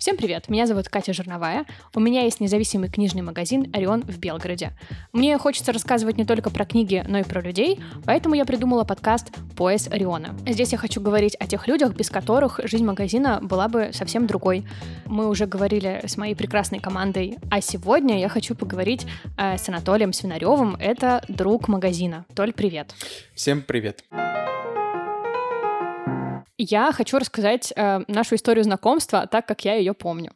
Всем привет, меня зовут Катя Жирновая. У меня есть независимый книжный магазин «Орион» в Белгороде. Мне хочется рассказывать не только про книги, но и про людей, поэтому я придумала подкаст «Пояс Ориона». Здесь я хочу говорить о тех людях, без которых жизнь магазина была бы совсем другой. Мы уже говорили с моей прекрасной командой, а сегодня я хочу поговорить э, с Анатолием Свинаревым. Это друг магазина. Толь, привет. Всем привет. Я хочу рассказать э, нашу историю знакомства так, как я ее помню.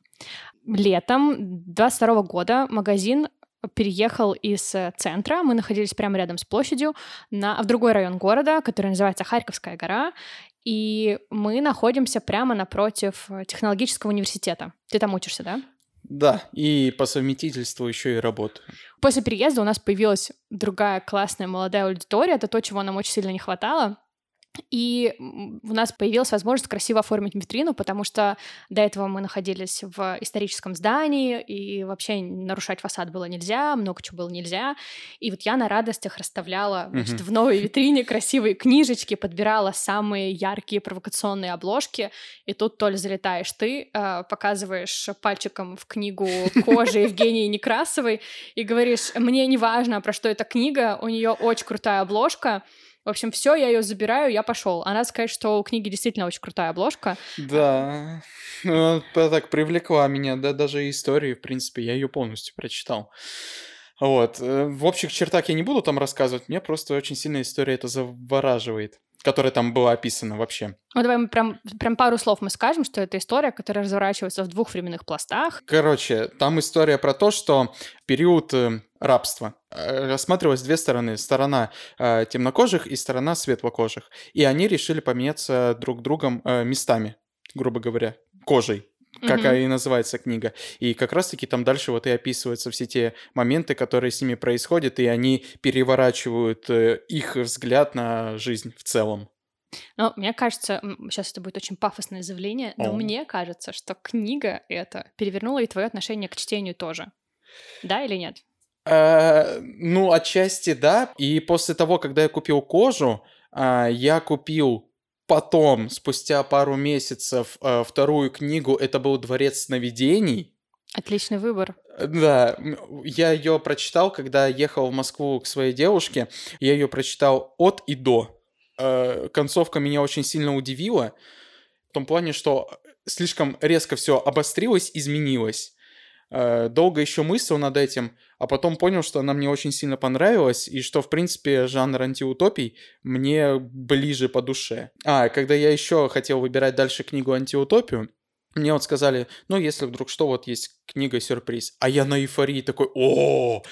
Летом 22 года магазин переехал из э, центра, мы находились прямо рядом с площадью, на, в другой район города, который называется Харьковская гора, и мы находимся прямо напротив э, технологического университета. Ты там учишься, да? Да, и по совместительству еще и работаю. После переезда у нас появилась другая классная молодая аудитория, это то, чего нам очень сильно не хватало. И у нас появилась возможность красиво оформить витрину, потому что до этого мы находились в историческом здании, и вообще нарушать фасад было нельзя, много чего было нельзя. И вот я на радостях расставляла значит, в новой витрине красивые книжечки, подбирала самые яркие провокационные обложки, и тут, то ли залетаешь ты, а, показываешь пальчиком в книгу кожи Евгении Некрасовой и говоришь, мне не важно, про что эта книга, у нее очень крутая обложка, в общем, все, я ее забираю, я пошел. А надо сказать, что у книги действительно очень крутая обложка. Да, ну, так привлекла меня, да, даже истории, в принципе, я ее полностью прочитал. Вот. Э, в общих чертах я не буду там рассказывать, мне просто очень сильно история это завораживает которая там была описана вообще. Ну, давай мы прям, прям пару слов мы скажем, что это история, которая разворачивается в двух временных пластах. Короче, там история про то, что период э, рабства э, рассматривалась две стороны. Сторона э, темнокожих и сторона светлокожих. И они решили поменяться друг другом э, местами, грубо говоря, кожей как mm-hmm. и называется книга. И как раз-таки там дальше вот и описываются все те моменты, которые с ними происходят, и они переворачивают э, их взгляд на жизнь в целом. Ну, мне кажется, сейчас это будет очень пафосное заявление, но О. мне кажется, что книга эта перевернула и твое отношение к чтению тоже. Да или нет? Э, ну, отчасти да. И после того, когда я купил кожу, э, я купил Потом, спустя пару месяцев, э, вторую книгу, это был «Дворец сновидений». Отличный выбор. Да, я ее прочитал, когда ехал в Москву к своей девушке. Я ее прочитал от и до. Э, концовка меня очень сильно удивила. В том плане, что слишком резко все обострилось, изменилось. Э, долго еще мыслил над этим, а потом понял, что она мне очень сильно понравилась, и что, в принципе, жанр антиутопий мне ближе по душе. А, когда я еще хотел выбирать дальше книгу антиутопию, мне вот сказали, ну, если вдруг что, вот есть книга сюрприз. А я на эйфории такой, о,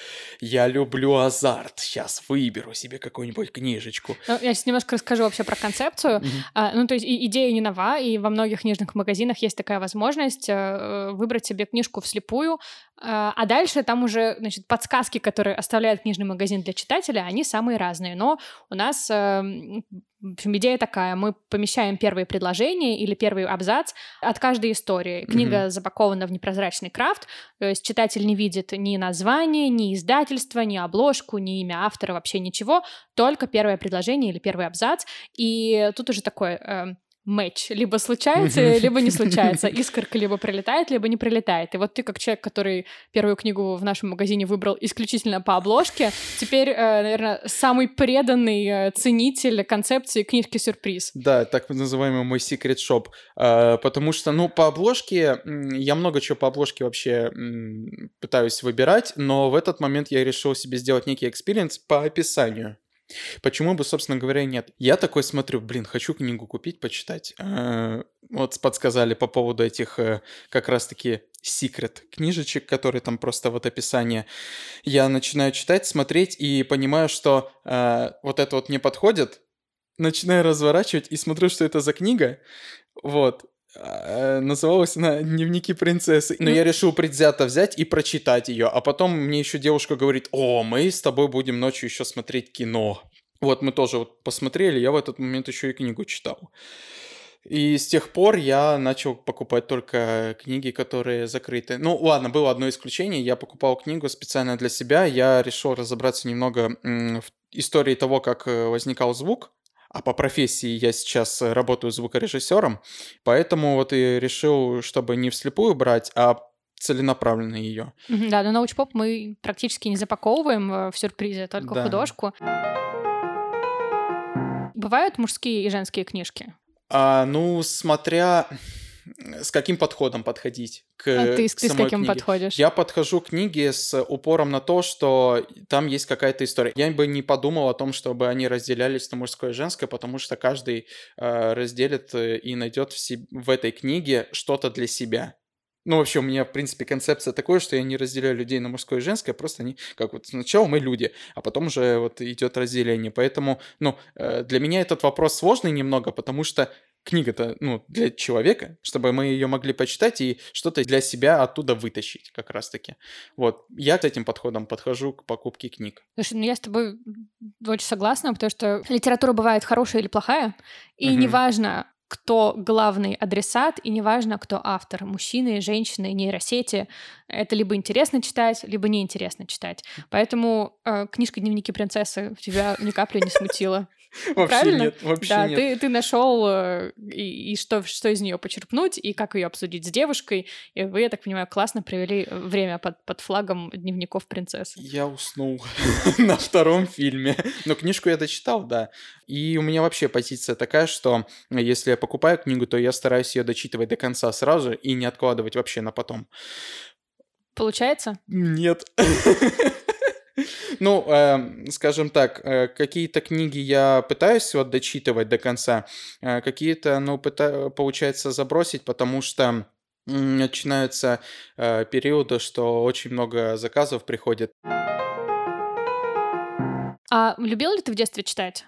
я люблю азарт, сейчас выберу себе какую-нибудь книжечку. Ну, я сейчас немножко расскажу вообще про концепцию. Mm-hmm. А, ну, то есть идея не нова, и во многих книжных магазинах есть такая возможность э, выбрать себе книжку вслепую, э, а дальше там уже, значит, подсказки, которые оставляет книжный магазин для читателя, они самые разные. Но у нас э, в общем, идея такая. Мы помещаем первые предложения или первый абзац от каждой истории. Книга mm-hmm. запакована в непрозрачный крафт, то есть читатель не видит ни название, ни издательство, ни обложку, ни имя автора, вообще ничего, только первое предложение или первый абзац. И тут уже такой э, матч. Либо случается, либо не случается. Искорка либо прилетает, либо не прилетает. И вот ты, как человек, который первую книгу в нашем магазине выбрал исключительно по обложке, теперь, э, наверное, самый преданный э, ценитель концепции книжки-сюрприз. Да, так называемый мой secret shop. А, потому что, ну, по обложке, я много чего по обложке вообще пытаюсь выбирать, но в этот момент я решил себе сделать некий experience по описанию. Почему бы, собственно говоря, нет? Я такой смотрю, блин, хочу книгу купить, почитать. Э, вот подсказали по поводу этих э, как раз-таки секрет книжечек, которые там просто вот описание. Я начинаю читать, смотреть и понимаю, что э, вот это вот не подходит. Начинаю разворачивать и смотрю, что это за книга. Вот. Называлась она «Дневники принцессы». Но я решил предвзято взять и прочитать ее. А потом мне еще девушка говорит, о, мы с тобой будем ночью еще смотреть кино. Вот мы тоже вот посмотрели, я в этот момент еще и книгу читал. И с тех пор я начал покупать только книги, которые закрыты. Ну, ладно, было одно исключение. Я покупал книгу специально для себя. Я решил разобраться немного в истории того, как э, возникал звук а по профессии я сейчас работаю звукорежиссером, поэтому вот и решил, чтобы не вслепую брать, а целенаправленно ее. Да, но научпоп мы практически не запаковываем э, в сюрпризе, только да. художку. Бывают мужские и женские книжки? А, ну, смотря с каким подходом подходить к а ты, ты с каким книге. подходишь? Я подхожу к книге с упором на то, что там есть какая-то история. Я бы не подумал о том, чтобы они разделялись на мужское и женское, потому что каждый э, разделит э, и найдет в, себе, в этой книге что-то для себя. Ну, вообще, у меня, в принципе, концепция такой, что я не разделяю людей на мужское и женское, просто они, как вот сначала мы люди, а потом уже вот идет разделение. Поэтому, ну, э, для меня этот вопрос сложный немного, потому что книга-то, ну, для человека, чтобы мы ее могли почитать и что-то для себя оттуда вытащить как раз-таки. Вот, я с этим подходом подхожу к покупке книг. Слушай, ну я с тобой очень согласна, потому что литература бывает хорошая или плохая, и угу. неважно, кто главный адресат, и неважно, кто автор, мужчины, женщины, нейросети. Это либо интересно читать, либо неинтересно читать. Поэтому э, книжка «Дневники принцессы» тебя ни капли не смутила. Вообще Правильно? нет, вообще да, нет. Ты, ты нашел э, и, и что, что из нее почерпнуть, и как ее обсудить с девушкой. И вы, я так понимаю, классно провели время под, под флагом дневников принцессы. Я уснул на втором фильме. Но книжку я дочитал, да. И у меня вообще позиция такая, что если я покупаю книгу, то я стараюсь ее дочитывать до конца сразу и не откладывать вообще на потом. Получается? Нет. Ну, э, скажем так, э, какие-то книги я пытаюсь вот дочитывать до конца, э, какие-то, ну, пыта- получается забросить, потому что начинаются э, периоды, что очень много заказов приходит. А любил ли ты в детстве читать?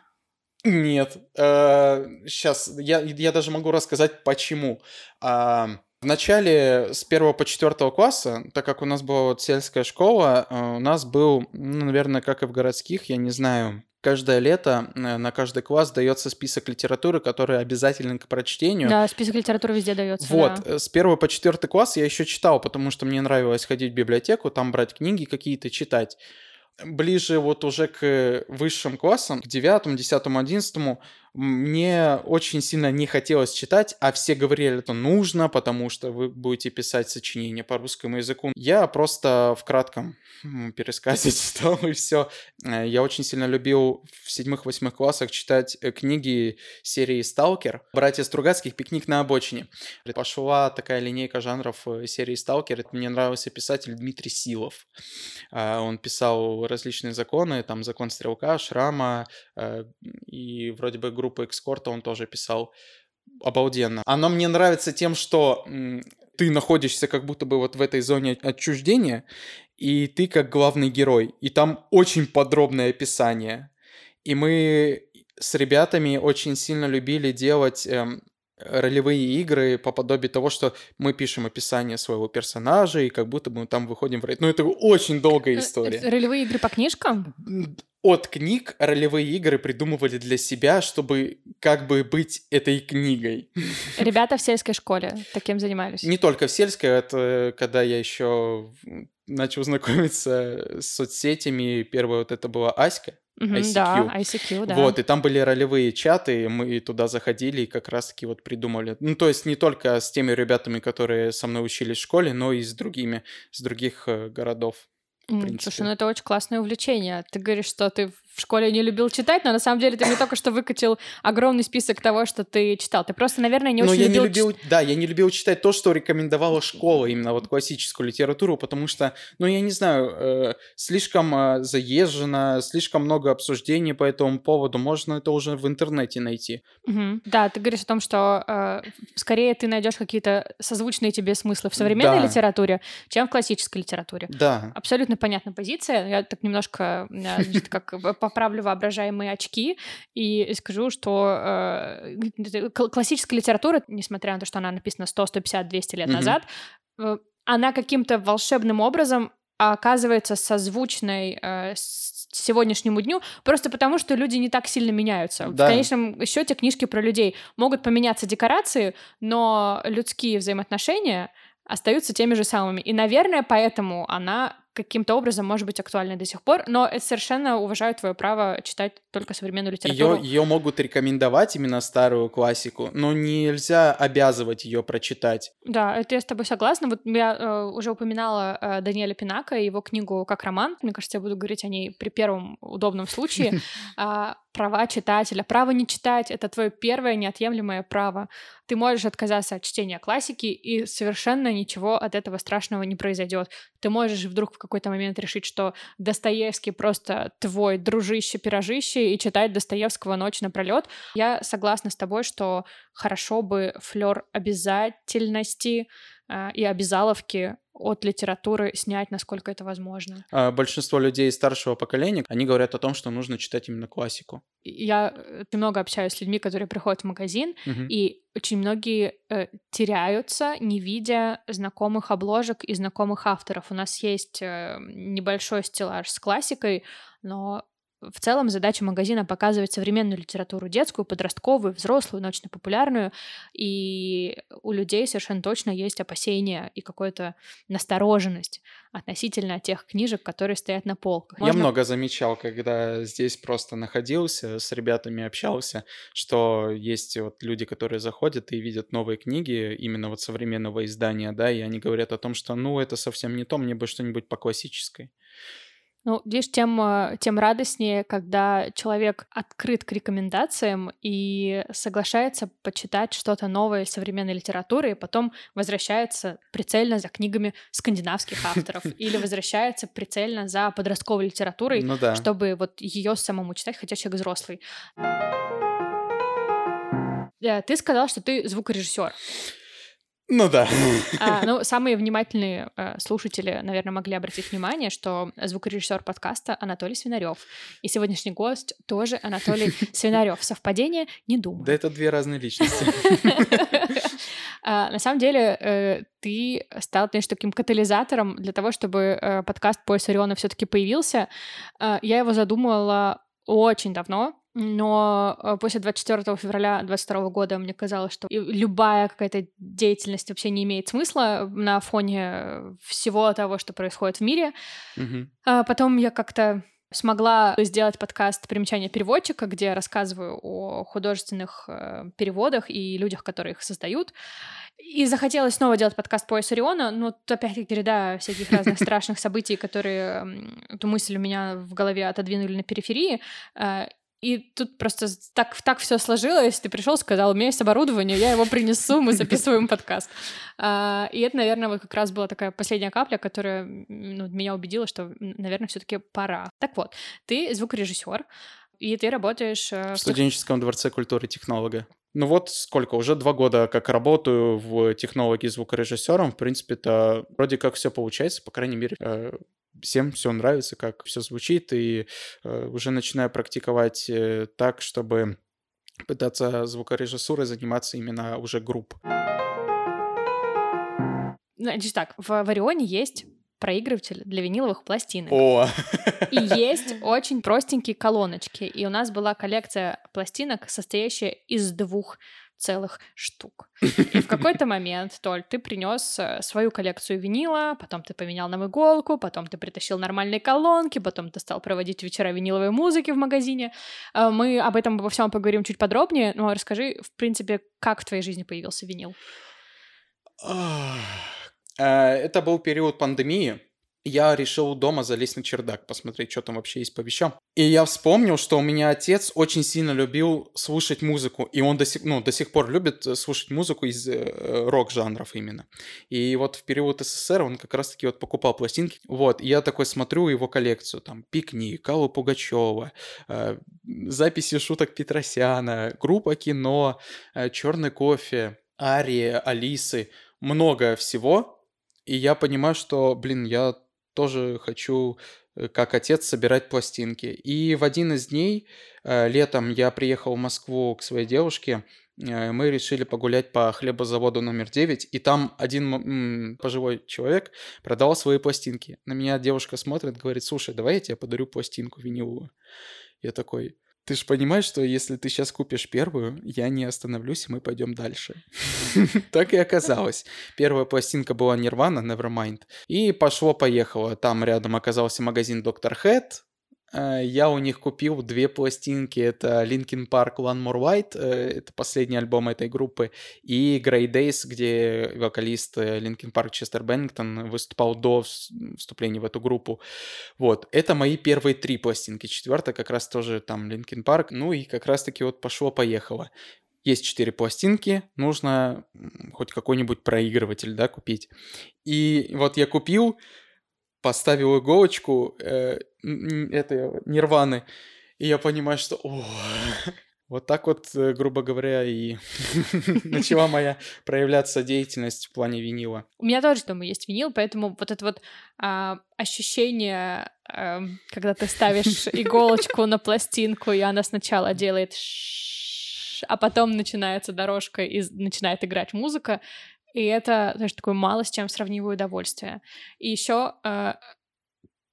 Нет. Э, сейчас я, я даже могу рассказать, почему. Э, в начале с первого по четвертого класса, так как у нас была вот сельская школа, э, у нас был, ну, наверное, как и в городских, я не знаю, каждое лето э, на каждый класс дается список литературы, который обязателен к прочтению. Да, список литературы везде дается. Вот, да. Э, с первого по четвертый класс я еще читал, потому что мне нравилось ходить в библиотеку, там брать книги какие-то, читать. Ближе вот уже к высшим классам, к девятому, десятому, одиннадцатому, мне очень сильно не хотелось читать, а все говорили, это нужно, потому что вы будете писать сочинение по русскому языку. Я просто в кратком пересказе читал, и все. Э, я очень сильно любил в седьмых-восьмых классах читать э, книги серии «Сталкер». «Братья Стругацких. Пикник на обочине». Пошла такая линейка жанров э, серии «Сталкер». Мне нравился писатель Дмитрий Силов. Он писал различные законы, там «Закон стрелка», «Шрама» и вроде бы группы экскорта он тоже писал обалденно. Оно мне нравится тем, что ты находишься как будто бы вот в этой зоне отчуждения, и ты как главный герой. И там очень подробное описание. И мы с ребятами очень сильно любили делать эм, ролевые игры по подобию того, что мы пишем описание своего персонажа, и как будто бы мы там выходим в... Ну, это очень долгая э, история. Ролевые игры по книжкам? От книг ролевые игры придумывали для себя, чтобы как бы быть этой книгой. Ребята в сельской школе таким занимались? Не только в сельской, это когда я еще начал знакомиться с соцсетями. Первое вот это была Аська. Mm-hmm, ICQ. Да, ICQ, да. Вот, и там были ролевые чаты, и мы туда заходили и как раз-таки вот придумали. Ну, то есть не только с теми ребятами, которые со мной учились в школе, но и с другими, с других э, городов. Слушай, ну это очень классное увлечение. Ты говоришь, что ты в школе не любил читать, но на самом деле ты мне только что выкатил огромный список того, что ты читал. Ты просто, наверное, не но очень я любил... Не любил ч... Да, я не любил читать то, что рекомендовала школа, именно вот классическую литературу, потому что, ну, я не знаю, э, слишком э, заезжено, слишком много обсуждений по этому поводу. Можно это уже в интернете найти. Угу. Да, ты говоришь о том, что э, скорее ты найдешь какие-то созвучные тебе смыслы в современной да. литературе, чем в классической литературе. Да. Абсолютно понятная позиция. Я так немножко, э, как поправлю воображаемые очки и скажу, что э, классическая литература, несмотря на то, что она написана 100, 150, 200 лет mm-hmm. назад, э, она каким-то волшебным образом оказывается созвучной э, сегодняшнему дню, просто потому что люди не так сильно меняются. Да. В конечном счете книжки про людей могут поменяться декорации, но людские взаимоотношения остаются теми же самыми. И, наверное, поэтому она каким-то образом может быть актуальной до сих пор, но это совершенно уважаю твое право читать только современную литературу. Ее, ее могут рекомендовать именно старую классику, но нельзя обязывать ее прочитать. Да, это я с тобой согласна. Вот я э, уже упоминала э, Даниэля Пинака и его книгу «Как роман». Мне кажется, я буду говорить о ней при первом удобном случае. Права читателя. Право не читать — это твое первое неотъемлемое право. Ты можешь отказаться от чтения классики, и совершенно ничего от этого страшного не произойдет. Ты можешь вдруг в какой-то момент решить, что Достоевский просто твой дружище-пирожище, и читать Достоевского ночь напролет. Я согласна с тобой, что хорошо бы флер обязательности и обязаловки от литературы снять, насколько это возможно. А большинство людей старшего поколения, они говорят о том, что нужно читать именно классику. Я очень много общаюсь с людьми, которые приходят в магазин, угу. и очень многие э, теряются, не видя знакомых обложек и знакомых авторов. У нас есть э, небольшой стеллаж с классикой, но в целом задача магазина показывать современную литературу, детскую, подростковую, взрослую, научно-популярную, и у людей совершенно точно есть опасения и какая-то настороженность относительно тех книжек, которые стоят на полках. Можно... Я много замечал, когда здесь просто находился, с ребятами общался, что есть вот люди, которые заходят и видят новые книги именно вот современного издания, да, и они говорят о том, что ну это совсем не то, мне бы что-нибудь по классической. Ну, видишь, тем, э, тем радостнее, когда человек открыт к рекомендациям и соглашается почитать что-то новое из современной литературы, и потом возвращается прицельно за книгами скандинавских авторов или возвращается прицельно за подростковой литературой, ну, да. чтобы вот ее самому читать, хотя человек взрослый. Э, ты сказал, что ты звукорежиссер. Ну да. А, ну, самые внимательные э, слушатели, наверное, могли обратить внимание, что звукорежиссер подкаста Анатолий Свинарев. И сегодняшний гость тоже Анатолий Свинарев. Совпадение? Не думаю. Да это две разные личности. А, на самом деле, э, ты стал, конечно, таким катализатором для того, чтобы э, подкаст «Пояс Ориона» все таки появился. А, я его задумывала очень давно, но э, после 24 февраля 22 года мне казалось, что любая какая-то деятельность вообще не имеет смысла на фоне всего того, что происходит в мире. Mm-hmm. А потом я как-то смогла сделать подкаст «Примечание переводчика», где я рассказываю о художественных э, переводах и людях, которые их создают. И захотелось снова делать подкаст «Пояс Ориона», но тут опять череда всяких разных страшных событий, которые эту мысль у меня в голове отодвинули на периферии. Э, и тут просто так, так все сложилось. Ты пришел, сказал, у меня есть оборудование, я его принесу, мы записываем подкаст. А, и это, наверное, вот как раз была такая последняя капля, которая ну, меня убедила, что, наверное, все-таки пора. Так вот, ты звукорежиссер, и ты работаешь... Э, в студенческом дворце культуры технолога. Ну вот сколько, уже два года как работаю в технологии звукорежиссером. В принципе, это вроде как все получается, по крайней мере, э, всем все нравится, как все звучит, и э, уже начинаю практиковать э, так, чтобы пытаться звукорежиссурой заниматься именно уже групп. Значит так, в Варионе есть проигрыватель для виниловых пластинок. О! И есть очень простенькие колоночки. И у нас была коллекция пластинок, состоящая из двух целых штук. И в какой-то момент, Толь, ты принес э, свою коллекцию винила, потом ты поменял нам иголку, потом ты притащил нормальные колонки, потом ты стал проводить вечера виниловой музыки в магазине. Э, мы об этом во всем поговорим чуть подробнее, но расскажи, в принципе, как в твоей жизни появился винил? Э, это был период пандемии, я решил дома залезть на чердак, посмотреть, что там вообще есть по вещам. И я вспомнил, что у меня отец очень сильно любил слушать музыку, и он до сих, ну, до сих пор любит э, слушать музыку из э, рок-жанров именно. И вот в период СССР он как раз-таки вот покупал пластинки. Вот, и я такой смотрю его коллекцию, там, «Пикник», Алла Пугачева, э, записи шуток Петросяна, группа «Кино», э, «Черный кофе», Ария, Алисы, много всего. И я понимаю, что, блин, я тоже хочу, э, как отец, собирать пластинки. И в один из дней, э, летом, я приехал в Москву к своей девушке, э, мы решили погулять по хлебозаводу номер 9, и там один пожилой человек продавал свои пластинки. На меня девушка смотрит, говорит, слушай, давай я тебе подарю пластинку виниловую. Я такой, Ты же понимаешь, что если ты сейчас купишь первую, я не остановлюсь, и мы пойдем дальше. Так и оказалось. Первая пластинка была Nirvana, Nevermind. И пошло-поехало. Там рядом оказался магазин. Head, Э, я у них купил две пластинки. Это Linkin Park One More White, э, это последний альбом этой группы, и Grey Days, где вокалист э, Linkin Park Честер Беннингтон выступал до вступления в эту группу. Вот, это мои первые три пластинки. Четвертая как раз тоже там Linkin Park. Ну и как раз-таки вот пошло-поехало есть четыре пластинки, нужно хоть какой-нибудь проигрыватель, да, купить. И вот я купил, поставил иголочку э, этой нирваны, и я понимаю, что о, вот так вот, э, грубо говоря, и начала моя проявляться деятельность в плане винила. У меня тоже дома есть винил, поэтому вот это вот а, ощущение, а, когда ты ставишь иголочку на пластинку, и она сначала делает а потом начинается дорожка и начинает играть музыка, и это даже такое мало с чем сравниваю удовольствие. И еще э,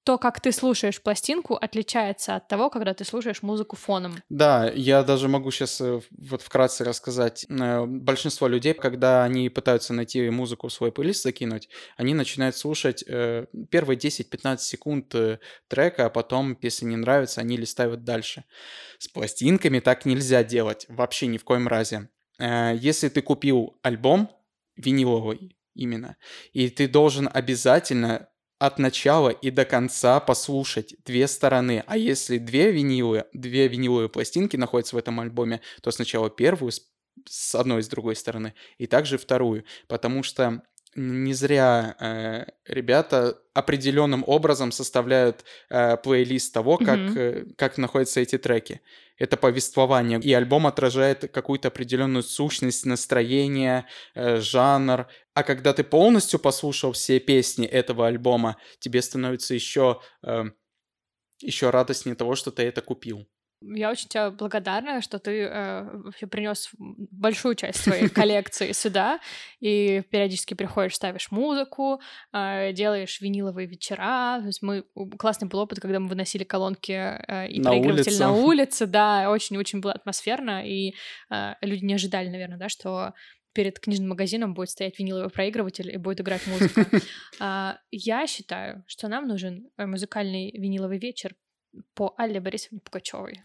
то, как ты слушаешь пластинку, отличается от того, когда ты слушаешь музыку фоном. Да, я даже могу сейчас э, вот вкратце рассказать. Э, большинство людей, когда они пытаются найти музыку в свой плейлист закинуть, они начинают слушать э, первые 10-15 секунд трека, а потом, если не нравится, они листают дальше. С пластинками так нельзя делать, вообще ни в коем разе. Если ты купил альбом, виниловый именно. И ты должен обязательно от начала и до конца послушать две стороны. А если две винилы, две виниловые пластинки находятся в этом альбоме, то сначала первую с, одной и с другой стороны, и также вторую. Потому что не зря э, ребята определенным образом составляют э, плейлист того, как, mm-hmm. э, как находятся эти треки. Это повествование, и альбом отражает какую-то определенную сущность, настроение, э, жанр. А когда ты полностью послушал все песни этого альбома, тебе становится еще, э, еще радостнее того, что ты это купил. Я очень тебе благодарна, что ты э, вообще принес большую часть своей коллекции сюда и периодически приходишь, ставишь музыку, э, делаешь виниловые вечера. То есть мы классный был опыт, когда мы выносили колонки э, и на проигрыватель улицу. на улице, да, очень-очень было атмосферно, и э, люди не ожидали, наверное, да, что перед книжным магазином будет стоять виниловый проигрыватель и будет играть музыка. А, я считаю, что нам нужен э, музыкальный виниловый вечер по Алле Борисовне Пугачевой.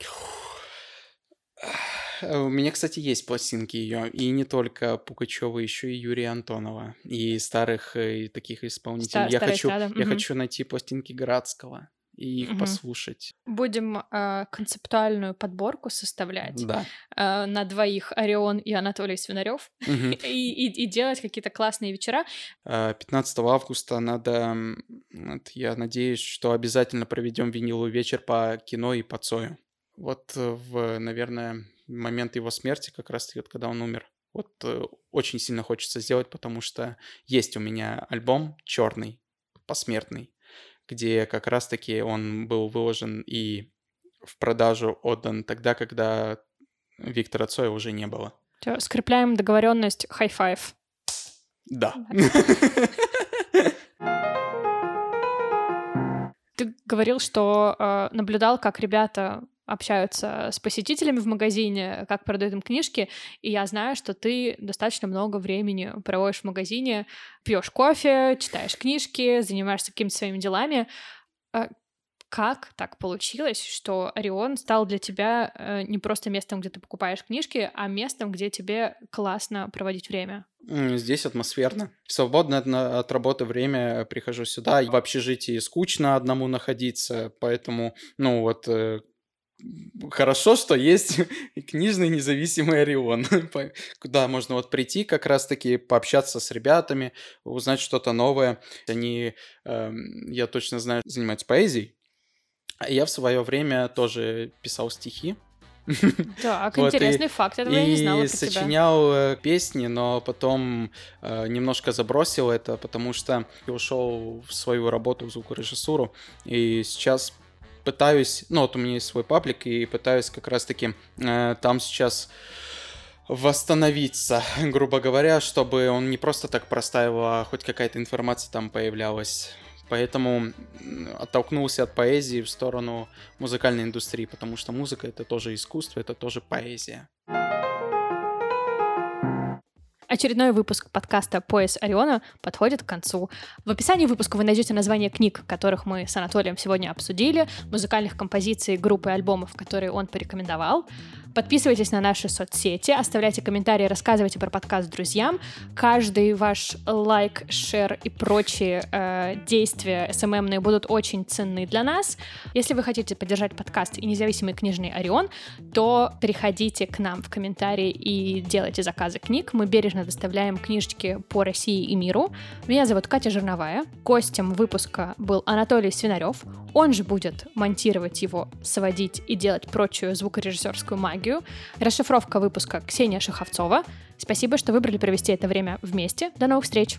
У меня, кстати, есть пластинки ее, и не только Пугачева, еще и Юрия Антонова, и старых э, и таких исполнителей. Стар, я хочу, я угу. хочу найти пластинки Градского и их угу. послушать. Будем э, концептуальную подборку составлять да. э, на двоих Орион и Анатолий Свинарев угу. и, и, и делать какие-то классные вечера. 15 а, августа надо, вот, я надеюсь, что обязательно проведем виниловый вечер по кино и по Цою. Вот в, наверное, момент его смерти, как раз вот когда он умер. Вот э, очень сильно хочется сделать, потому что есть у меня альбом черный, посмертный, где как раз-таки он был выложен и в продажу отдан тогда, когда Виктора Цоя уже не было. Все, скрепляем договоренность high-five. Да. Ты говорил, что э, наблюдал, как ребята общаются с посетителями в магазине, как продают им книжки, и я знаю, что ты достаточно много времени проводишь в магазине, пьешь кофе, читаешь книжки, занимаешься какими-то своими делами. А как так получилось, что Орион стал для тебя э, не просто местом, где ты покупаешь книжки, а местом, где тебе классно проводить время? Здесь атмосферно. В свободное от работы время прихожу сюда. В общежитии скучно одному находиться, поэтому, ну вот, э, хорошо, что есть книжный независимый Орион, куда можно вот прийти как раз-таки пообщаться с ребятами, узнать что-то новое. Они, э, я точно знаю, занимаются поэзией. А я в свое время тоже писал стихи. Так, вот, интересный и, факт, этого и я не знала И сочинял тебя. Э, песни, но потом э, немножко забросил это, потому что ушел в свою работу в звукорежиссуру, и сейчас пытаюсь, ну вот у меня есть свой паблик, и пытаюсь как раз-таки э, там сейчас восстановиться, грубо говоря, чтобы он не просто так простаивал, а хоть какая-то информация там появлялась поэтому оттолкнулся от поэзии в сторону музыкальной индустрии, потому что музыка — это тоже искусство, это тоже поэзия. Очередной выпуск подкаста «Пояс Ориона» подходит к концу. В описании выпуска вы найдете название книг, которых мы с Анатолием сегодня обсудили, музыкальных композиций, группы альбомов, которые он порекомендовал. Подписывайтесь на наши соцсети, оставляйте комментарии, рассказывайте про подкаст друзьям. Каждый ваш лайк, шер и прочие э, действия СММные будут очень ценны для нас. Если вы хотите поддержать подкаст и независимый книжный Орион, то приходите к нам в комментарии и делайте заказы книг. Мы бережно доставляем книжечки по России и миру. Меня зовут Катя Жирновая. Гостем выпуска был Анатолий Свинарев. Он же будет монтировать его, сводить и делать прочую звукорежиссерскую магию энергию. Расшифровка выпуска Ксения Шиховцова. Спасибо, что выбрали провести это время вместе. До новых встреч!